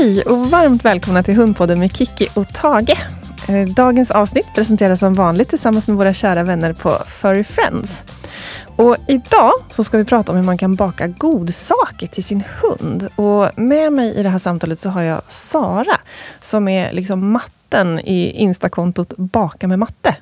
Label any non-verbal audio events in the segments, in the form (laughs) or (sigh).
Hej och varmt välkomna till Hundpodden med Kiki och Tage. Eh, dagens avsnitt presenteras som vanligt tillsammans med våra kära vänner på Furry Friends. Och idag så ska vi prata om hur man kan baka godsaker till sin hund. Och med mig i det här samtalet så har jag Sara som är liksom matten i instakontot Baka med matte.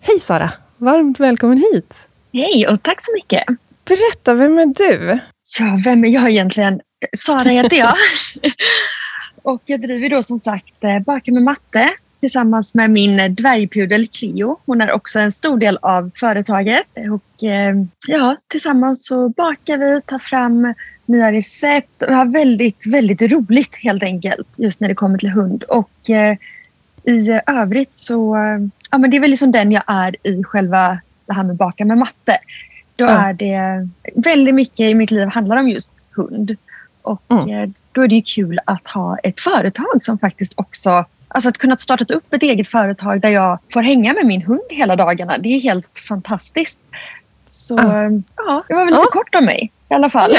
Hej Sara! Varmt välkommen hit! Hej och tack så mycket! Berätta, vem är du? Ja, vem är jag egentligen? Sara heter jag. (laughs) och jag driver då som sagt eh, Baka med matte tillsammans med min dvärgpudel Clio. Hon är också en stor del av företaget. Och eh, ja, tillsammans så bakar vi, tar fram nya recept och har väldigt, väldigt roligt helt enkelt just när det kommer till hund. Och eh, i övrigt så, ja men det är väl liksom den jag är i själva det här med baka med matte. Då mm. är det väldigt mycket i mitt liv handlar om just hund. Och mm. Då är det ju kul att ha ett företag som faktiskt också Alltså att kunna starta upp ett eget företag där jag får hänga med min hund hela dagarna. Det är helt fantastiskt. Så mm. ja, det var väl lite kort om mig i alla fall.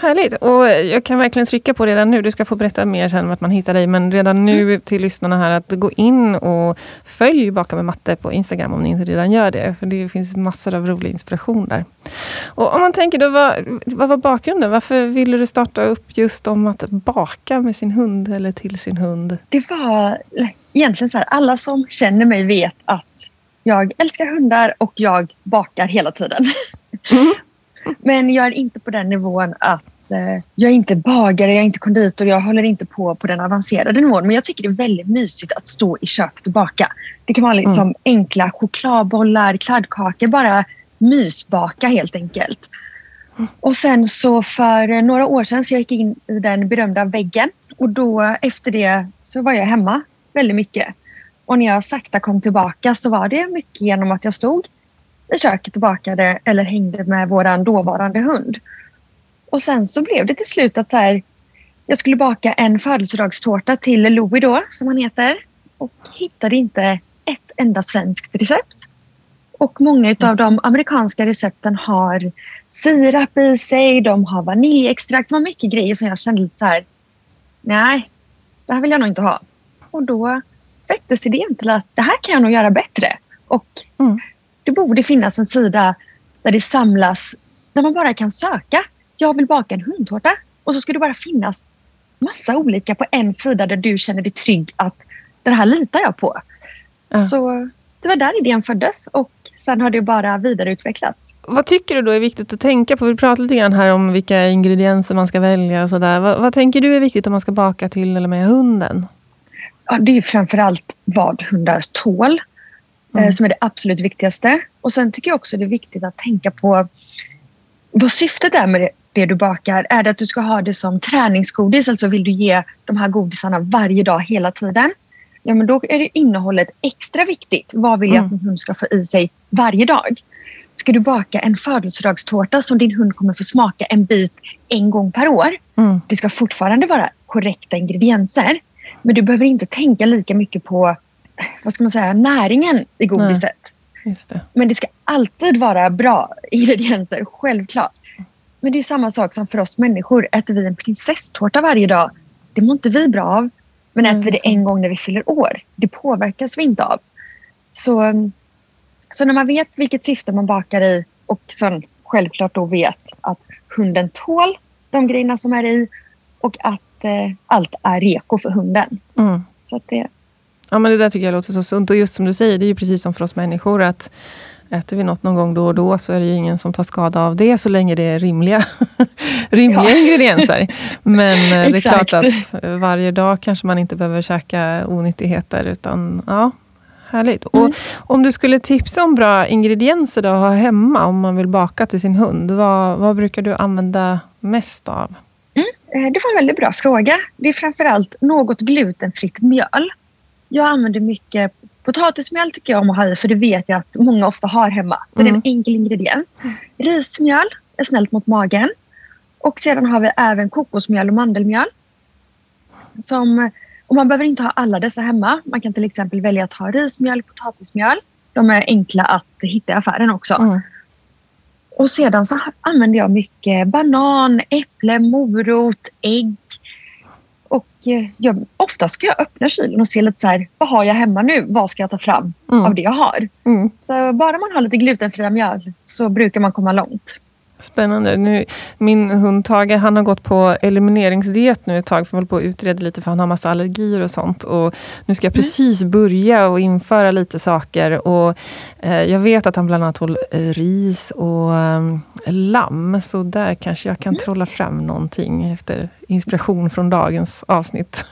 Härligt! Och jag kan verkligen trycka på redan nu, du ska få berätta mer sen vart man hittar dig, men redan nu mm. till lyssnarna här att gå in och följ Baka med matte på Instagram om ni inte redan gör det. För det finns massor av rolig inspiration där. Och om man tänker då, vad, vad var bakgrunden? Varför ville du starta upp just om att baka med sin hund eller till sin hund? Det var egentligen så här, alla som känner mig vet att jag älskar hundar och jag bakar hela tiden. Mm. Men jag är inte på den nivån att eh, jag är inte bagare, jag är inte konditor, jag håller inte på på den avancerade nivån. Men jag tycker det är väldigt mysigt att stå i köket och baka. Det kan vara liksom mm. enkla chokladbollar, kladdkakor, bara mysbaka helt enkelt. Och sen så för några år sedan så jag gick in i den berömda väggen och då efter det så var jag hemma väldigt mycket. Och när jag sakta kom tillbaka så var det mycket genom att jag stod i köket och bakade eller hängde med vår dåvarande hund. Och sen så blev det till slut att så här, jag skulle baka en födelsedagstårta till Louie då, som han heter. Och hittade inte ett enda svenskt recept. Och många av de amerikanska recepten har sirap i sig, de har vaniljextrakt. Det var mycket grejer som jag kände lite så här, nej, det här vill jag nog inte ha. Och då väcktes idén till att det här kan jag nog göra bättre. Och mm. Det borde finnas en sida där det samlas, där man bara kan söka. Jag vill baka en hundtårta. Och så ska det bara finnas massa olika på en sida där du känner dig trygg att det här litar jag på. Ja. Så det var där idén föddes och sen har det bara vidareutvecklats. Vad tycker du då är viktigt att tänka på? Vi pratade lite grann här om vilka ingredienser man ska välja och sådär. Vad, vad tänker du är viktigt om man ska baka till eller med hunden? Ja, det är framförallt vad hundar tål. Eh, mm. som är det absolut viktigaste. Och sen tycker jag också det är viktigt att tänka på vad syftet är med det, det du bakar. Är det att du ska ha det som träningsgodis, alltså vill du ge de här godisarna varje dag hela tiden? Ja, men då är det innehållet extra viktigt. Vad vill jag att min hund ska få i sig varje dag? Ska du baka en födelsedagstårta som din hund kommer få smaka en bit en gång per år? Mm. Det ska fortfarande vara korrekta ingredienser. Men du behöver inte tänka lika mycket på vad ska man säga, näringen i godiset. Det. Men det ska alltid vara bra ingredienser, självklart. Men det är samma sak som för oss människor. Äter vi en prinsesstårta varje dag, det mår inte vi bra av. Men äter vi det en gång när vi fyller år, det påverkas vi inte av. Så, så när man vet vilket syfte man bakar i och sen självklart då vet att hunden tål de grejerna som är i och att eh, allt är reko för hunden. Mm. Så att det, Ja, men det där tycker jag låter så sunt. Och just som du säger, det är ju precis som för oss människor. att Äter vi något någon gång då och då så är det ju ingen som tar skada av det så länge det är rimliga, (laughs) rimliga ingredienser. Men eh, det är klart att varje dag kanske man inte behöver käka onyttigheter. Utan, ja, härligt. Mm. Och om du skulle tipsa om bra ingredienser då, att ha hemma om man vill baka till sin hund. Vad, vad brukar du använda mest av? Mm. Eh, det var en väldigt bra fråga. Det är framförallt något glutenfritt mjöl. Jag använder mycket potatismjöl tycker jag om att ha i för det vet jag att många ofta har hemma. Så mm. det är en mm. enkel ingrediens. Rismjöl är snällt mot magen. Och sedan har vi även kokosmjöl och mandelmjöl. Som, och man behöver inte ha alla dessa hemma. Man kan till exempel välja att ha rismjöl, potatismjöl. De är enkla att hitta i affären också. Mm. Och sedan så använder jag mycket banan, äpple, morot, ägg jag, ofta ska jag öppna kylen och se lite så här, vad har jag hemma nu? Vad ska jag ta fram Mm. av det jag har? Mm. Så bara man har lite glutenfria mjöl så brukar man komma långt. Spännande. Nu, min hund Tage han har gått på elimineringsdiet nu ett tag, för håller på att utreda lite, för han har massa allergier och sånt. Och nu ska jag precis börja och införa lite saker. Och, eh, jag vet att han bland annat håller eh, ris och eh, lamm, så där kanske jag kan trolla fram någonting efter inspiration från dagens avsnitt.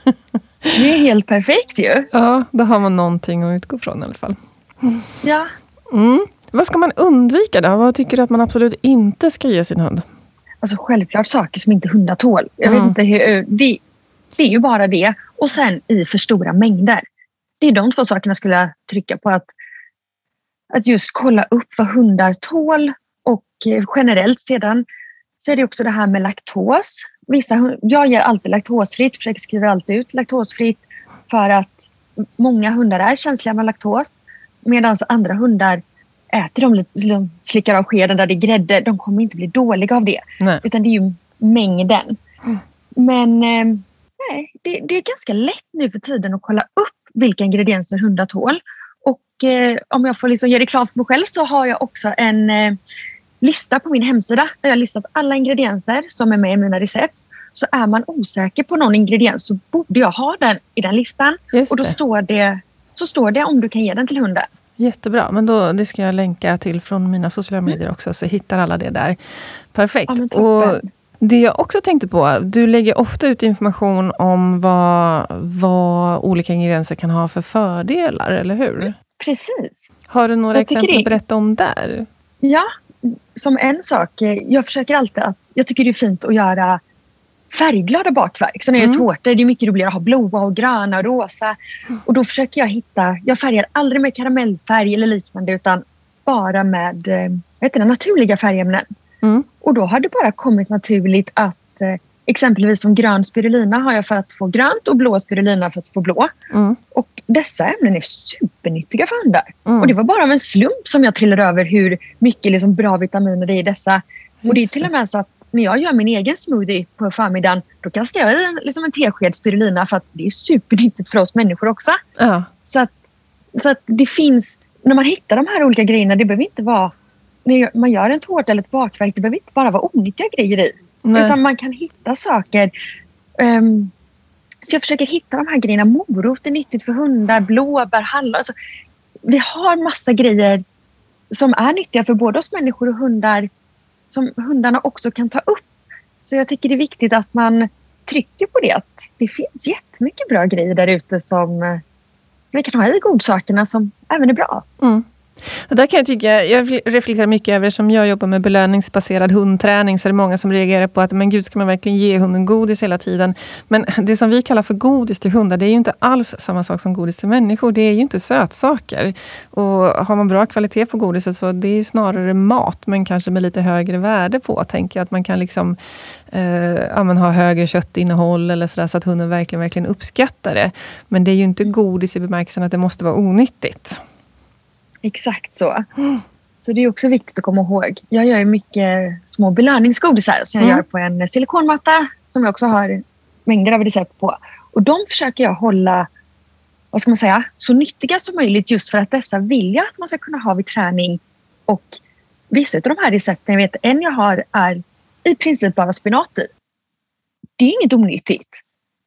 Det är helt perfekt ju. (laughs) ja, då har man någonting att utgå från i alla fall. Ja. Mm. Vad ska man undvika då? Vad tycker du att man absolut inte ska ge sin hund? Alltså självklart saker som inte hundar tål. Jag Mm. vet inte hur, det, det är ju bara det. Och sen i för stora mängder. Det är de två sakerna skulle jag trycka på. Att, att just kolla upp vad hundar tål och eh, generellt sedan så är det också det här med laktos. Vissa, jag ger alltid laktosfritt, försöker skriva alltid ut laktosfritt för att många hundar är känsliga med laktos medan andra hundar äter de lite, slickar av skeden där det är grädde. De kommer inte bli dåliga av det. Nej. Utan det är ju mängden. Men eh, nej, det, det är ganska lätt nu för tiden att kolla upp vilka ingredienser hundar tål. Och eh, om jag får liksom ge reklam för mig själv så har jag också en eh, lista på min hemsida där jag har listat alla ingredienser som är med i mina recept. Så är man osäker på någon ingrediens så borde jag ha den i den listan. Just Och då det. står det, så står det om du kan ge den till hunden. Jättebra, men då, det ska jag länka till från mina sociala medier också, så hittar alla det där. Perfekt. Ja, och det jag också tänkte på, du lägger ofta ut information om vad, vad olika ingredienser kan ha för fördelar, eller hur? Precis. Har du några exempel att berätta om där? Ja, som en sak. Jag försöker alltid att... Jag tycker det är fint att göra färgglada bakverk. Så när jag gör Mm. tårtor det är mycket roligare att ha blåa och gröna och rosa. Och då försöker jag hitta... Jag färgar aldrig med karamellfärg eller liknande utan bara med eh, heter det, naturliga färgämnen. Mm. Och då har det bara kommit naturligt att eh, exempelvis som grön spirulina har jag för att få grönt och blå spirulina för att få blå. Mm. Och dessa ämnen är supernyttiga för hundar. Mm. Och det var bara av en slump som jag trillade över hur mycket liksom bra vitaminer det är i dessa. och det är Just till och med så att när jag gör min egen smoothie på förmiddagen då kastar jag i en, liksom en tesked spirulina för att det är supernyttigt för oss människor också. Ja, Så att, så att det finns, när man hittar de här olika grejerna, det behöver inte vara när man gör en tårta eller ett bakverk, det behöver inte bara vara onyttiga grejer i. nej. Utan man kan hitta saker. ehm, så jag försöker hitta de här grejerna. Morot är nyttigt för hundar, blåbär, hallon. Alltså, vi har massa grejer som är nyttiga för både oss människor och hundar som hundarna också kan ta upp. Så jag tycker det är viktigt att man trycker på det. Att det finns jättemycket bra grejer där ute som eh, vi kan ha i godsakerna som även är bra. Mm. Det där kan jag tycka, jag reflekterar mycket över som jag jobbar med belöningsbaserad hundträning, så är det många som reagerar på att men gud, ska man verkligen ge hunden godis hela tiden? Men det som vi kallar för godis till hundar, det är ju inte alls samma sak som godis till människor. Det är ju inte sötsaker. Och har man bra kvalitet på godiset så det är ju snarare mat, men kanske med lite högre värde på. Tänker jag att man kan liksom eh, ja, ha högre köttinnehåll eller sådär, så att hunden verkligen, verkligen uppskattar det. Men det är ju inte godis i bemärkelsen att det måste vara onyttigt. Exakt så. Så det är också viktigt att komma ihåg. Jag gör mycket små belöningsgodisar som jag Mm. gör på en silikonmatta som jag också har mängder av recept på. Och de försöker jag hålla vad ska man säga, så nyttiga som möjligt just för att dessa vill jag att man ska kunna ha vid träning. Och vissa av de här recepten, jag vet en jag har är i princip bara spenat i. Det är inget onyttigt.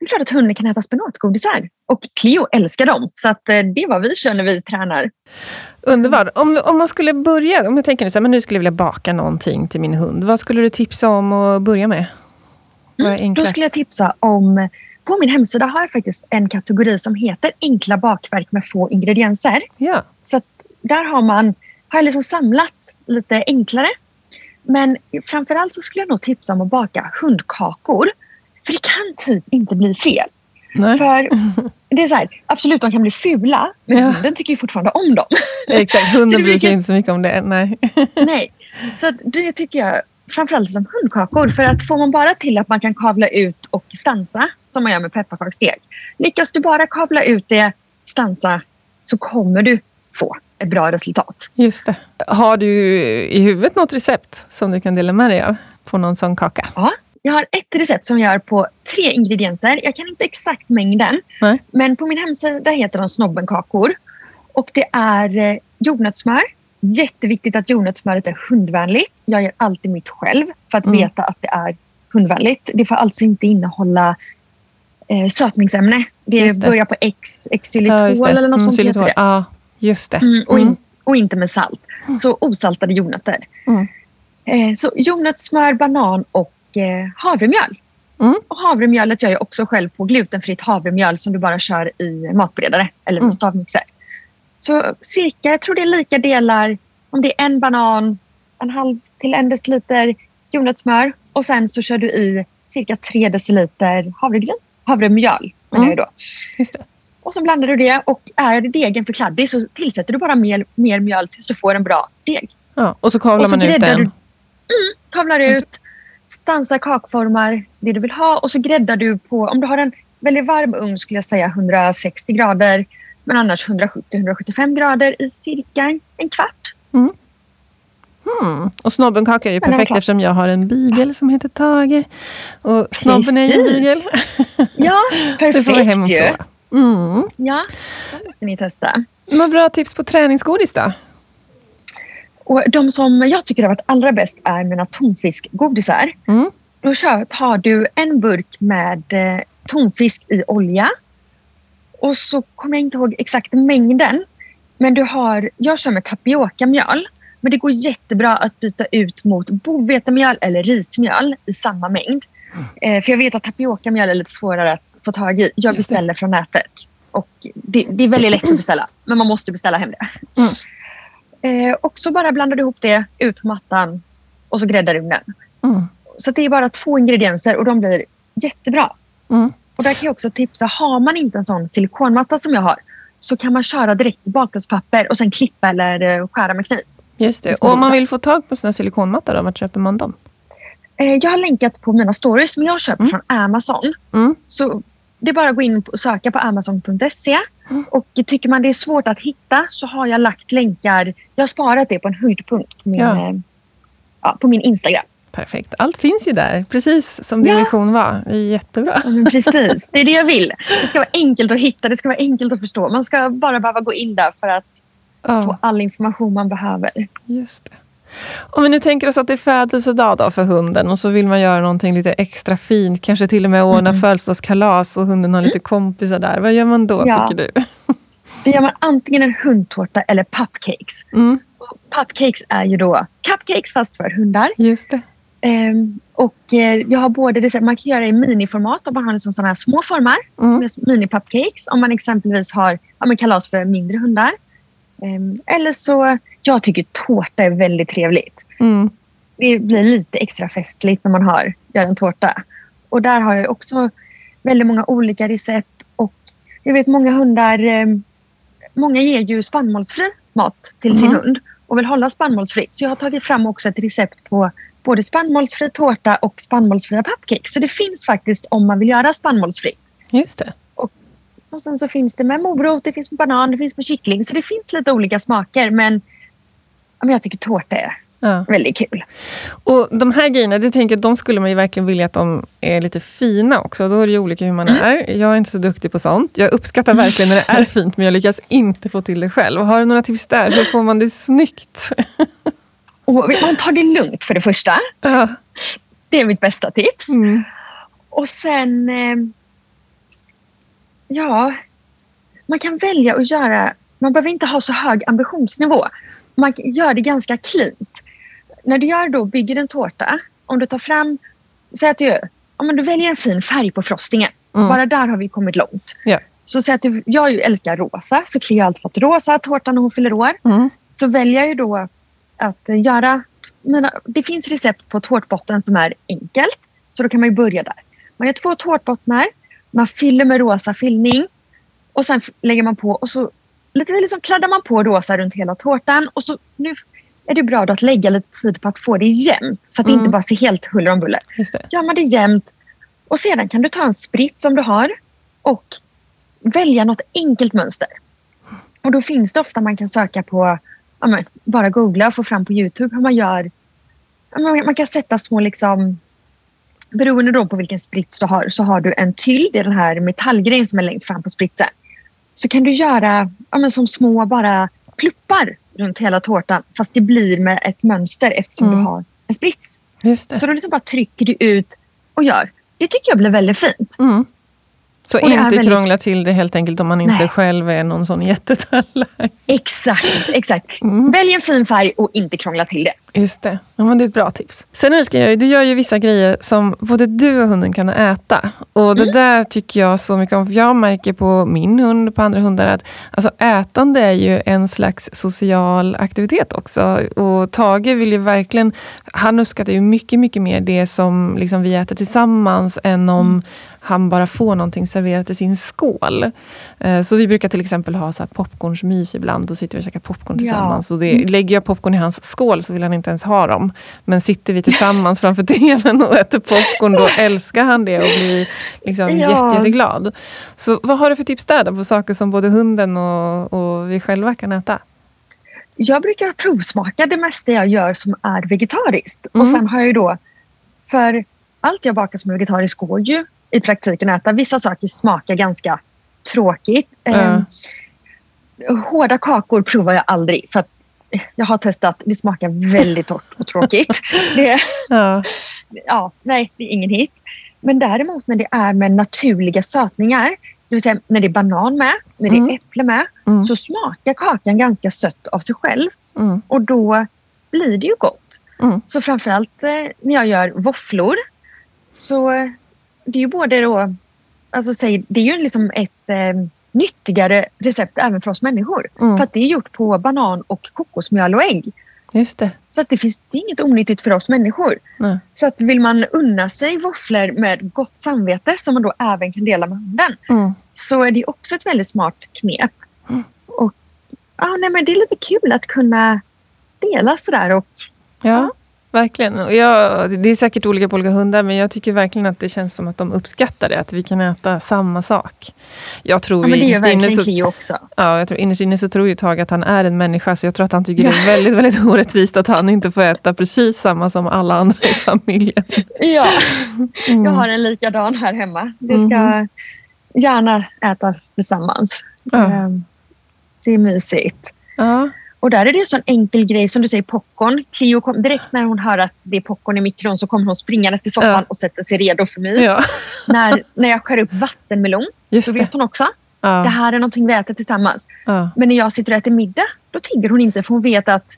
Det är klart att hunden kan äta spenatgodisar. Och Cleo älskar dem. Så att eh, det är vad vi kör när vi tränar. Underbart. Om, om man skulle börja, om jag tänker nu så här, men nu skulle jag vilja baka någonting till min hund. Vad skulle du tipsa om att börja med? Mm, Då skulle jag tipsa om... På min hemsida har jag faktiskt en kategori som heter enkla bakverk med få ingredienser. Ja. Så att där har man har jag liksom samlat lite enklare. Men framförallt så skulle jag nog tipsa om att baka hundkakor. För det kan typ inte bli fel. Nej. För (laughs) det är så här, absolut de kan bli fula, men Ja. hunden tycker ju fortfarande om dem. Exakt, (laughs) hunden bryr sig brukar- inte så mycket om det. Nej. (laughs) Nej, så det tycker jag framförallt som hundkakor. För att får man bara till att man kan kavla ut och stansa som man gör med pepparkaksdeg. Lyckas du bara kavla ut det, stansa, så kommer du få ett bra resultat. Just det. Har du i huvudet något recept som du kan dela med dig av på någon sån kaka? Ja, jag har ett recept som jag gör på tre ingredienser. Jag kan inte exakt mängden. Nej. Men på min hemsida heter de snobbenkakor. Och det är eh, jordnötssmör. Jätteviktigt att jordnötssmöret är hundvänligt. Jag gör alltid mitt själv för att Mm. veta att det är hundvänligt. Det får alltså inte innehålla eh, sötningsämne. Det, det. börjar på X, xylitol Ja, eller något Mm, sånt heter det. Ja, just det. Mm, och, Mm. in, och inte med salt. Så osaltade jordnötter. Mm. Eh, så jordnötssmör, banan och eh, havremjöl. Mm. Och havremjölet gör jag också själv på glutenfritt havremjöl som du bara kör i matberedare eller med Mm. stavmixer. Så cirka, jag tror det är lika delar, om det är en banan, en halv till en deciliter jordnötssmör och sen så kör du i cirka tre deciliter havregryn, havremjöl. menar Mm. jag då. Just det. Och så blandar du det och är degen för kladdig så tillsätter du bara mer, mer mjöl tills du får en bra deg. Ja, och så kavlar Och så man ut den. du- Mm, kavlar ut, stansar kakformar det du vill ha och så gräddar du på, om du har en väldigt varm ugn skulle jag säga 160 grader men annars 170-175 grader i cirka en kvart. Mm. Och snobbenkaka är ju Men den är perfekt eftersom jag har en beagle som heter Tage. Och snobben är ju en beagle. (laughs) Ja, Så det får vi hem och perfekt ju. Mm. Ja, det måste ni testa. Några bra tips på träningsgodis då? Och de som jag tycker har varit allra bäst är mina tonfiskgodisar. Mm. Då kör, tar du en burk med eh, tonfisk i olja. Och så kommer jag inte ihåg exakt mängden. Men du har, jag kör med tapiokamjöl. Men det går jättebra att byta ut mot bovetemjöl eller rismjöl i samma mängd. Eh, för jag vet att tapiokamjöl är lite svårare att få tag i. Jag beställer från nätet. Och det, det är väldigt lätt att beställa. Men man måste beställa hem det. Mm. Eh, och så bara blandar du ihop det ut på mattan och så gräddar du ugnen. Mm. Så det är bara två ingredienser och de blir jättebra. Mm. Och där kan jag också tipsa, har man inte en sån silikonmatta som jag har så kan man köra direkt i bakplåtspapper och sen klippa eller eh, skära med kniv. Just Det Och om man vill få tag på sina silikonmattor, då, vart köper man dem? Eh, jag har länkat på mina stories men jag köper Mm. från Amazon. Mm. Så det är bara att gå in och söka på amazon.se. Och tycker man det är svårt att hitta så har jag lagt länkar. Jag har sparat det på en höjdpunkt på min, Ja. eh, ja, på min Instagram. Perfekt. Allt finns ju där, precis som din Ja. vision var. Det är jättebra. Ja, precis, det är det jag vill. Det ska vara (laughs) enkelt att hitta, det ska vara enkelt att förstå. Man ska bara behöva gå in där för att få all information man behöver. just det. Om vi nu tänker oss att det är födelsedag då för hunden och så vill man göra någonting lite extra fint, kanske till och med ordna Mm. födelsedagskalas och hunden har lite kompisar där. Vad gör man då, Ja. tycker du? (laughs) Då gör man antingen en hundtårta eller pupcakes. Mm, Och Pupcakes är ju då cupcakes fast för hundar. just det. Ehm, och eh, jag har både det, man kan göra i miniformat om man har liksom sådana här små formar. Mm. med Mini-pupcakes om man exempelvis har ja, men kalas för mindre hundar. Ehm, eller så, jag tycker tårta är väldigt trevligt. Mm. det blir lite extra festligt när man har, gör en tårta. Och där har jag också väldigt många olika recept. Och jag vet många hundar, eh, många ger ju spannmålsfri mat till sin Mm. hund och vill hålla spannmålsfritt. Så jag har tagit fram också ett recept på både spannmålsfri tårta och spannmålsfria cupcakes. Så det finns faktiskt om man vill göra spannmålsfritt. Just det. Och sen så finns det med morot, det finns med banan, det finns med kyckling. Så det finns lite olika smaker men, men jag tycker tårta är Ja. väldigt kul. Och de här grejerna, det tänker de skulle man ju verkligen vilja att de är lite fina också. Då är det ju olika hur man Mm. är. Jag är inte så duktig på sånt. Jag uppskattar verkligen när det är (laughs) fint, men jag lyckas inte få till det själv. Har du några tips där? Hur får man det snyggt? (laughs) Och man tar det lugnt för det första. Ja. Det är mitt bästa tips. Mm. Och sen... Eh, ja, man kan välja att göra... Man behöver inte ha så hög ambitionsnivå. Man gör det ganska cleant. När du gör då, bygger en tårta, om du tar fram... Säg att du, ja, men du väljer en fin färg på frostingen. Mm. Bara där har vi kommit långt. Ja. Så säg att du, jag älskar rosa, så klär jag alltid fått rosa tårta när hon fyller år. Mm. Så väljer jag ju då att göra... Mina, det finns recept på tårtbotten som är enkelt. Så då kan man ju börja där. Man gör två tårtbottnar. Man fyller med rosa fyllning. Och sen lägger man på och så lite liksom kladdar man på rosa runt hela tårtan. Och så nu är det bra att lägga lite tid på att få det jämnt. Så att det Mm. inte bara ser helt huller om buller. Det. Gör man det jämnt och sedan kan du ta en spritt som du har och välja något enkelt mönster. Och då finns det ofta man kan söka på, ja, men, bara googla och få fram på Youtube hur man gör. Ja, Man kan sätta små liksom beroende då på vilken sprits du har så har du en tyll, det är den här metallgrejen som är längst fram på spritsen. Så kan du göra ja, men som små bara pluppar runt hela tårtan fast det blir med ett mönster eftersom Mm. du har en sprits. Så då liksom bara trycker du ut och gör. Det tycker jag blir väldigt fint. Mm. Så Och inte väldigt- krångla till det helt enkelt om man inte Nej. själv är någon sån jättetalang. Exakt, exakt. Mm. Välj en fin färg och inte krångla till det. Just det. Ja, men det är ett bra tips. Sen älskar jag ju, du gör ju vissa grejer som både du och hunden kan äta. Och det där tycker jag så mycket om. Jag märker på min hund och på andra hundar att alltså, ätande är ju en slags social aktivitet också. Och Tage vill ju verkligen, han uppskattar ju mycket, mycket mer det som liksom, vi äter tillsammans än om han bara får någonting serverat i sin skål. Eh, Så vi brukar till exempel ha så här popcornsmys ibland. Då sitter vi och käkar popcorn Ja. tillsammans. Och det, lägger jag popcorn i hans skål så vill han inte ens ha dem. Men sitter vi tillsammans (laughs) framför tvn och äter popcorn då älskar han det och blir liksom Ja. jätte, jätteglad. Så vad har du för tips där då, på saker som både hunden och, och vi själva kan äta? Jag brukar provsmaka det mesta jag gör som är vegetariskt. Mm. Och sen har jag ju då, för allt jag bakar som är vegetariskt går ju i praktiken att äta. Vissa saker smakar ganska tråkigt. Eh, hårda kakor provar jag aldrig för att jag har testat, det smakar väldigt torrt och tråkigt. (laughs) det, Ja. ja, nej, det är ingen hit. Men däremot när det är med naturliga sötningar, det vill säga när det är banan med, när det Mm. är äpple med, Mm. så smakar kakan ganska sött av sig själv. Mm. Och då blir det ju gott. Mm. Så framförallt eh, när jag gör våfflor så det är ju både då, alltså säg, det är ju liksom ett eh, nyttigare recept även för oss människor. Mm. För att det är gjort på banan och kokosmjöl och ägg. Just det. Så att det finns det är inget onyttigt för oss människor. Nej. Så att vill man unna sig våfflor med gott samvete som man då även kan dela med hunden Mm. så är det också ett väldigt smart knep. Mm. Och, ja, nej, men det är lite kul att kunna dela sådär. Och, Ja, verkligen. Och jag, det är säkert olika på olika hundar, men jag tycker verkligen att det känns som att de uppskattar det. Att vi kan äta samma sak. Jag tror ja, men det gör verkligen så, också. ja, jag tror innerst inne så tror ju Tage att han är en människa, så jag tror att han tycker det (laughs) är väldigt, väldigt orättvist att han inte får äta precis samma som alla andra i familjen. Ja, Mm. jag har en likadan här hemma. Det ska Mhm. gärna ätas tillsammans. Ja. Ehm, Det är mysigt. Ja, Och där är det en sån enkel grej som du säger popcorn. Cleo kom, direkt när hon hör att det är popcorn i mikron så kommer hon springandes till soffan Ja. och sätter sig redo för mys. ja. (laughs) När, när jag skär upp vattenmelon, just då det. vet hon också. Det Ja, här är någonting vi äter tillsammans. Men när jag sitter och äter middag, då tigger hon inte för hon vet att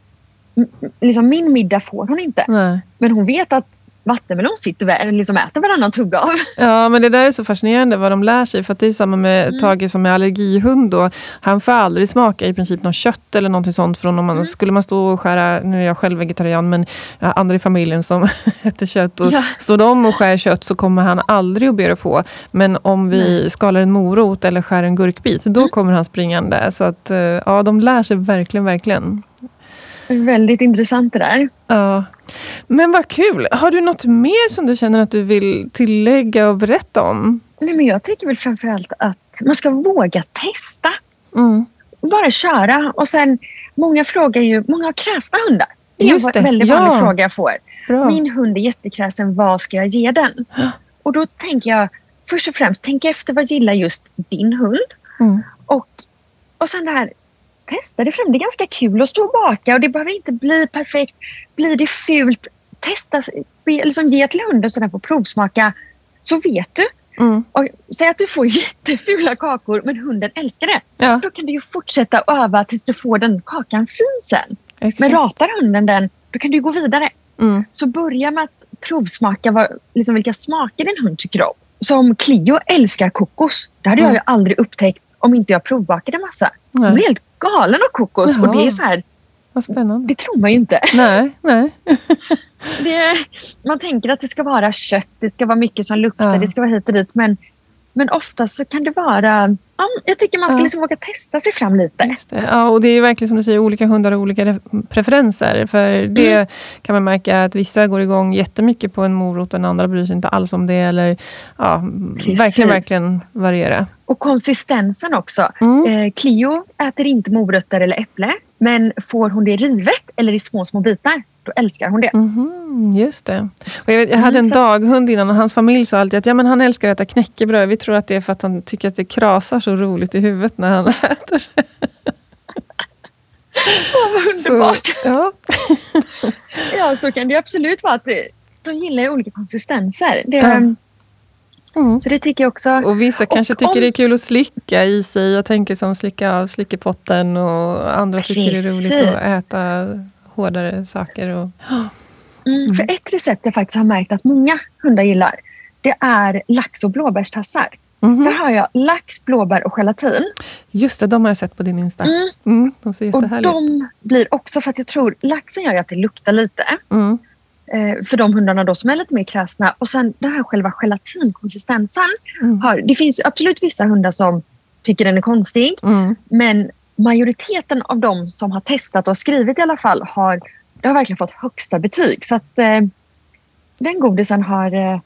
liksom min middag får hon inte. Nej. Men hon vet att vattenmelon sitter eller liksom äter varannan tugga av. Ja, men det där är så fascinerande vad de lär sig. För att det är samma med Mm. Tage som är allergihund. Då. Han får aldrig smaka i princip något kött eller någonting sånt. Från om man, Mm. Skulle man stå och skära, nu är jag själv vegetarian, men jag har andra i familjen som (laughs) äter kött. Och Ja. Står de och skär kött så kommer han aldrig att be att få. Men om vi skalar en morot eller skär en gurkbit, då Mm. kommer han springande. Så att, eh, ja, de lär sig verkligen, verkligen. Väldigt intressant det där. Ja. Men vad kul! Har du något mer som du känner att du vill tillägga och berätta om? Nej, men jag tycker väl framförallt att man ska våga testa. Mm. Bara köra. Och sen, många frågar ju, många har kräsna hundar. Det är en väldigt ja. vanlig fråga jag får. Bra. Min hund är jättekräsen, vad ska jag ge den? (gasps) Och då tänker jag, först och främst, tänk efter vad gillar just din hund? Mm. Och, och sen det här, testa det fram. Det är ganska kul att stå och baka och det behöver inte bli perfekt. Blir det fult, testa, liksom ge till hunden så den får provsmaka. Så vet du. Mm. Och säg att du får (laughs) jättefula kakor men hunden älskar det. Ja, Då kan du ju fortsätta öva tills du får den kakan fin sen. exakt. Men ratar hunden den, då kan du gå vidare. Mm. Så börja med att provsmaka vad, liksom vilka smaker din hund tycker om. Som Clio älskar kokos. Det hade Mm. jag ju aldrig upptäckt om inte jag provbakade massa. Nej. blir helt galen av kokos. Jaha. Och det är så här, Vad spännande. det tror man ju inte. (laughs) Nej, nej. Det, man tänker att det ska vara kött, det ska vara mycket som luktar, Ja. det ska vara hit och dit. Men, men ofta så kan det vara... Ja, jag tycker man ska Ja. liksom våga testa sig fram lite. Ja, och det är verkligen som du säger, olika hundar har olika re- preferenser. För det Mm. kan man märka att vissa går igång jättemycket på en morot och den andra bryr sig inte alls om det. Eller ja, Precis. verkligen, verkligen variera. Och konsistensen också. Mm. Eh, Clio äter inte morötter eller äpple. Men får hon det rivet eller i små, små bitar, då älskar hon det. Mm, just det. Och jag, vet, jag hade en daghund innan och hans familj sa alltid att ja, men han älskar att äta knäckebröd. Vi tror att det är för att han tycker att det krasar så roligt i huvudet när han (laughs) äter. (laughs) Åh, vad underbart! Så, ja. (laughs) ja, så kan det absolut vara. att De gillar ju olika konsistenser. Det, Ja. Mm. Så det tycker jag också. Och vissa kanske Och tycker om- det är kul att slicka i sig. Jag tänker som slicka av slickepotten och andra tycker det är roligt Precis. att äta hårdare saker. Och, Mm, För ett recept jag faktiskt har märkt att många hundar gillar, det är lax och blåbärstassar. Mhm. Där har jag lax, blåbär och gelatin. Just det, de har jag sett på din Insta. Mm. Mm, de ser Och jättehärliga ut. de blir också, för att jag tror laxen gör ju att det luktar lite. Mm. Eh, för de hundarna då som är lite mer kräsna. Och sen den här själva gelatinkonsistensen. Mm. Har, det finns absolut vissa hundar som tycker den är konstig. Mm. Men majoriteten av de som har testat och skrivit i alla fall har, har verkligen fått högsta betyg. Så att eh, den godisen har eh,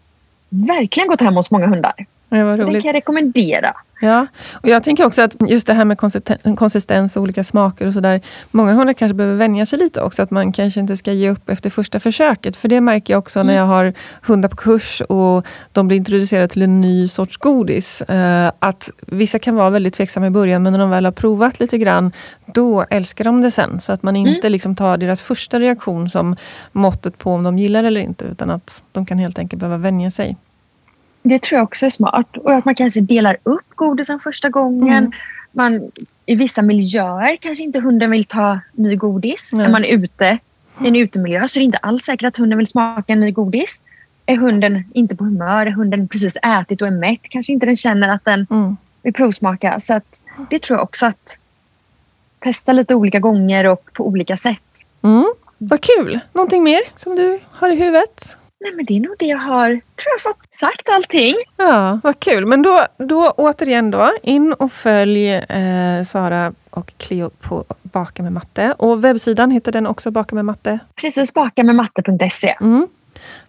verkligen gått hem hos många hundar. Ja, vad Den roligt. kan jag rekommendera. Ja, och jag tänker också att just det här med konsisten- konsistens och olika smaker och sådär. Många hundar kanske behöver vänja sig lite också. Att man kanske inte ska ge upp efter första försöket. För det märker jag också när jag har hundar på kurs och de blir introducerade till en ny sorts godis. Eh, att vissa kan vara väldigt tveksamma i början men när de väl har provat lite grann då älskar de det sen. Så att man inte liksom tar deras första reaktion som måttet på om de gillar det eller inte. Utan att de kan helt enkelt behöva vänja sig. Det tror jag också är smart. Och att man kanske delar upp godisen första gången. Mm. Man, I vissa miljöer kanske inte hunden vill ta ny godis. Nej. När man är ute i en utemiljö så är det inte alls säkert att hunden vill smaka ny godis. Är hunden inte på humör, är hunden precis ätit och är mätt, kanske inte den känner att den Mm. vill provsmaka. Så att det tror jag också att testa lite olika gånger och på olika sätt. Mm. Vad kul! Någonting mer som du har i huvudet? Nej, men det är nog det jag har tror jag fått sagt allting. Ja, vad kul. Men då, då återigen då, in och följ eh, Sara och Cleo på Baka med matte. Och webbsidan heter den också Baka med matte. Precis baka med matte.se. Mm.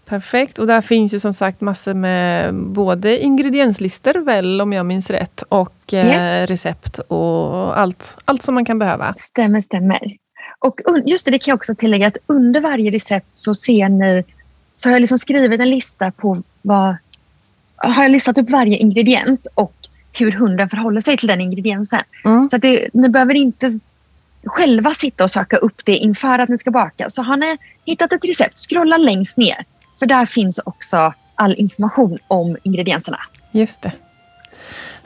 Perfekt. Och där finns ju som sagt massor med både ingredienslistor väl om jag minns rätt och eh, Yes. recept och allt, allt som man kan behöva. Stämmer, stämmer. Och just det, det kan jag också tillägga att under varje recept så ser ni så har jag liksom skrivit en lista på vad har jag listat upp varje ingrediens och hur hunden förhåller sig till den ingrediensen. Mm. Så det, ni behöver inte själva sitta och söka upp det inför att ni ska baka. Så har ni hittat ett recept, scrolla längst ner. För där finns också all information om ingredienserna. Just det.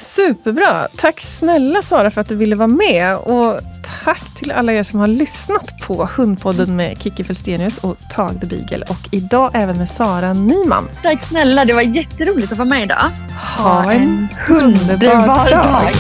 Superbra! Tack snälla Sara för att du ville vara med. Och tack till alla er som har lyssnat på Hundpodden med Kiki Felstenius och Tag the Beagle. Och idag även med Sara Nyman. Tack snälla, det var jätteroligt att vara med idag. Ha en underbar dag!